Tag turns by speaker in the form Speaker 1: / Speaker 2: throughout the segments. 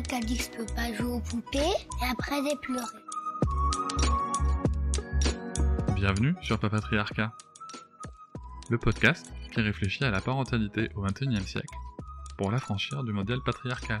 Speaker 1: Dit pas jouer aux poupées et après.
Speaker 2: Bienvenue sur Papatriarcat, le podcast qui réfléchit à la parentalité au XXIe siècle pour l'affranchir du modèle patriarcal.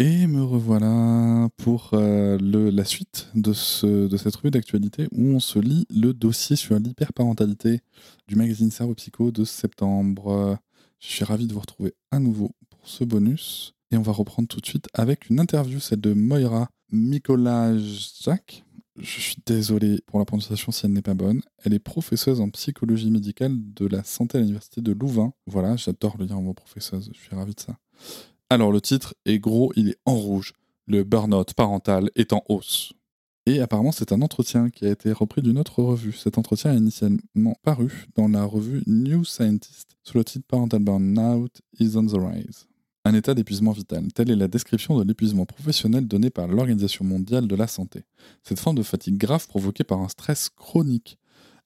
Speaker 3: Et me revoilà pour euh, le, la suite de, ce, de cette revue d'actualité où on se lit le dossier sur l'hyperparentalité du magazine Cerveau Psycho de septembre. Je suis ravi de vous retrouver à nouveau pour ce bonus. Et on va reprendre tout de suite avec une interview, celle de Moira Mikolajczak. Je suis désolé pour la prononciation si elle n'est pas bonne. Elle est professeuse en psychologie médicale de la santé à l'université de Louvain. Voilà, j'adore le dire en mot professeuse, je suis ravi de ça. Alors le titre est gros, il est en rouge. Le burn-out parental est en hausse. Et apparemment c'est un entretien qui a été repris d'une autre revue. Cet entretien est initialement paru dans la revue New Scientist sous le titre Parental Burnout is on the Rise. Un état d'épuisement vital. Telle est la description de l'épuisement professionnel donné par l'Organisation mondiale de la santé. Cette forme de fatigue grave provoquée par un stress chronique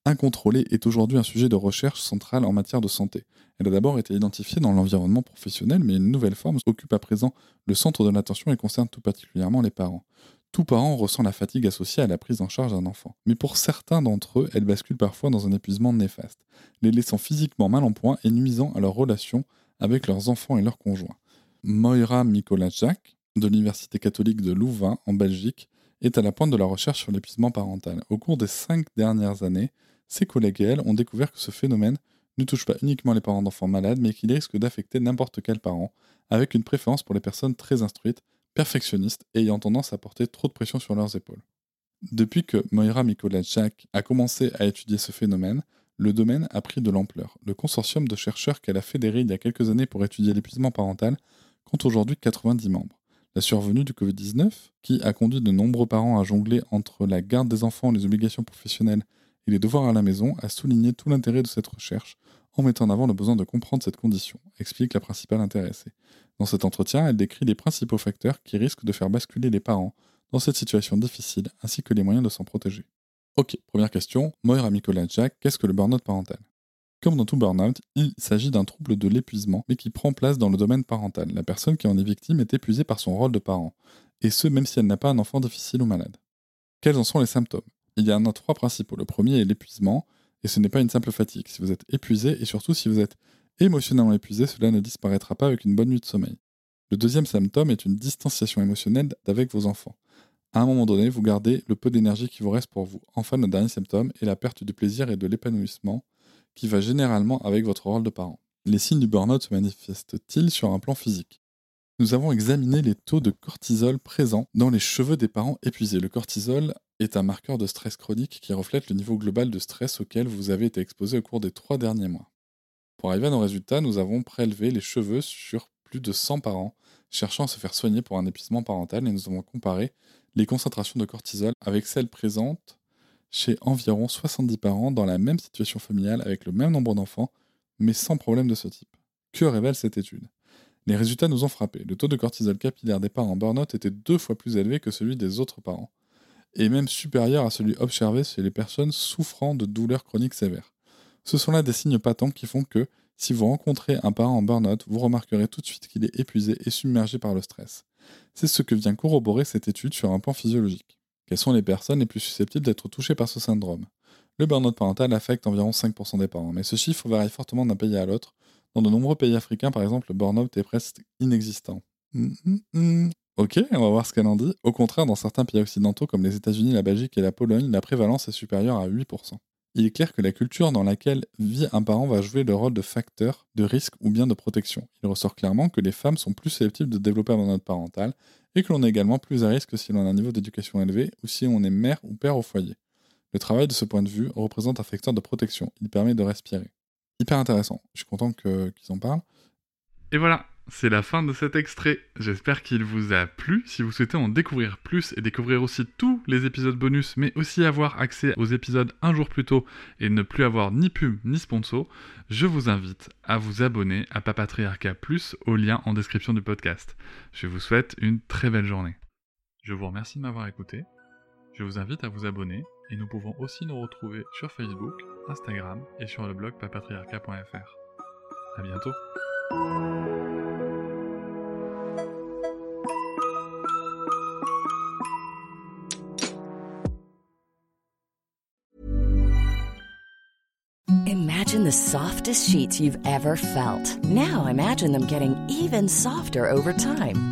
Speaker 3: incontrôlée est aujourd'hui un sujet de recherche central en matière de santé. Elle a d'abord été identifiée dans l'environnement professionnel, mais une nouvelle forme occupe à présent le centre de l'attention et concerne tout particulièrement les parents. Tout parent ressent la fatigue associée à la prise en charge d'un enfant. Mais pour certains d'entre eux, elle bascule parfois dans un épuisement néfaste, les laissant physiquement mal en point et nuisant à leur relation avec leurs enfants et leurs conjoints. Moira Mikolajczak, de l'Université catholique de Louvain, en Belgique, est à la pointe de la recherche sur l'épuisement parental. Au cours des cinq dernières années, ses collègues et elle ont découvert que ce phénomène ne touche pas uniquement les parents d'enfants malades, mais qu'il risque d'affecter n'importe quel parent, avec une préférence pour les personnes très instruites, perfectionnistes et ayant tendance à porter trop de pression sur leurs épaules. Depuis que Moira Mikolajczak a commencé à étudier ce phénomène, le domaine a pris de l'ampleur. Le consortium de chercheurs qu'elle a fédéré il y a quelques années pour étudier l'épuisement parental compte aujourd'hui 90 membres. La survenue du Covid-19, qui a conduit de nombreux parents à jongler entre la garde des enfants, les obligations professionnelles et les devoirs à la maison a souligné tout l'intérêt de cette recherche en mettant en avant le besoin de comprendre cette condition, explique la principale intéressée. Dans cet entretien, elle décrit les principaux facteurs qui risquent de faire basculer les parents dans cette situation difficile ainsi que les moyens de s'en protéger. Ok, première question. Moira Jack, qu'est-ce que le burn-out parental? Comme dans tout burn-out, il s'agit d'un trouble de l'épuisement, mais qui prend place dans le domaine parental. La personne qui en est victime est épuisée par son rôle de parent, et ce même si elle n'a pas un enfant difficile ou malade. Quels en sont les symptômes? Il y en a trois principaux. Le premier est l'épuisement, et ce n'est pas une simple fatigue. Si vous êtes épuisé, et surtout si vous êtes émotionnellement épuisé, cela ne disparaîtra pas avec une bonne nuit de sommeil. Le deuxième symptôme est une distanciation émotionnelle avec vos enfants. À un moment donné, vous gardez le peu d'énergie qui vous reste pour vous. Enfin, le dernier symptôme est la perte du plaisir et de l'épanouissement qui va généralement avec votre rôle de parent. Les signes du burn-out se manifestent-ils sur un plan physique? Nous avons examiné les taux de cortisol présents dans les cheveux des parents épuisés. Le cortisol est un marqueur de stress chronique qui reflète le niveau global de stress auquel vous avez été exposé au cours des trois derniers mois. Pour arriver à nos résultats, nous avons prélevé les cheveux sur plus de 100 parents cherchant à se faire soigner pour un épuisement parental et nous avons comparé les concentrations de cortisol avec celles présentes chez environ 70 parents dans la même situation familiale avec le même nombre d'enfants, mais sans problème de ce type. Que révèle cette étude? Les résultats nous ont frappés. Le taux de cortisol capillaire des parents en burn-out était deux fois plus élevé que celui des autres parents, et même supérieur à celui observé chez les personnes souffrant de douleurs chroniques sévères. Ce sont là des signes patents qui font que, Si vous rencontrez un parent en burn-out, vous remarquerez tout de suite qu'il est épuisé et submergé par le stress. C'est ce que vient corroborer cette étude sur un plan physiologique. Quelles sont les personnes les plus susceptibles d'être touchées par ce syndrome? Le burn-out parental affecte environ 5% des parents, mais ce chiffre varie fortement d'un pays à l'autre. Dans de nombreux pays africains, par exemple, le burn-out est presque inexistant. Hum, hum, hum. Ok, on va voir ce qu'elle en dit. Au contraire, dans certains pays occidentaux comme les États-Unis, la Belgique et la Pologne, la prévalence est supérieure à 8%. Il est clair que la culture dans laquelle vit un parent va jouer le rôle de facteur de risque ou bien de protection. Il ressort clairement que les femmes sont plus susceptibles de développer un burn-out parental et que l'on est également plus à risque si l'on a un niveau d'éducation élevé ou si on est mère ou père au foyer. Le travail de ce point de vue représente un facteur de protection. Il permet de respirer. Intéressant. Je suis content qu'ils en parlent.
Speaker 2: Et voilà, c'est la fin de cet extrait. J'espère qu'il vous a plu. Si vous souhaitez en découvrir plus et découvrir aussi tous les épisodes bonus, mais aussi avoir accès aux épisodes un jour plus tôt et ne plus avoir ni pub ni sponsor, je vous invite à vous abonner à Papatriarca Plus au lien en description du podcast. Je vous souhaite une très belle journée. Je vous remercie de m'avoir écouté. Je vous invite à vous abonner et nous pouvons aussi nous retrouver sur Facebook, Instagram et sur le blog papatriarca.fr. À bientôt.
Speaker 4: Imagine the softest sheets you've ever felt. Now imagine them getting even softer over time.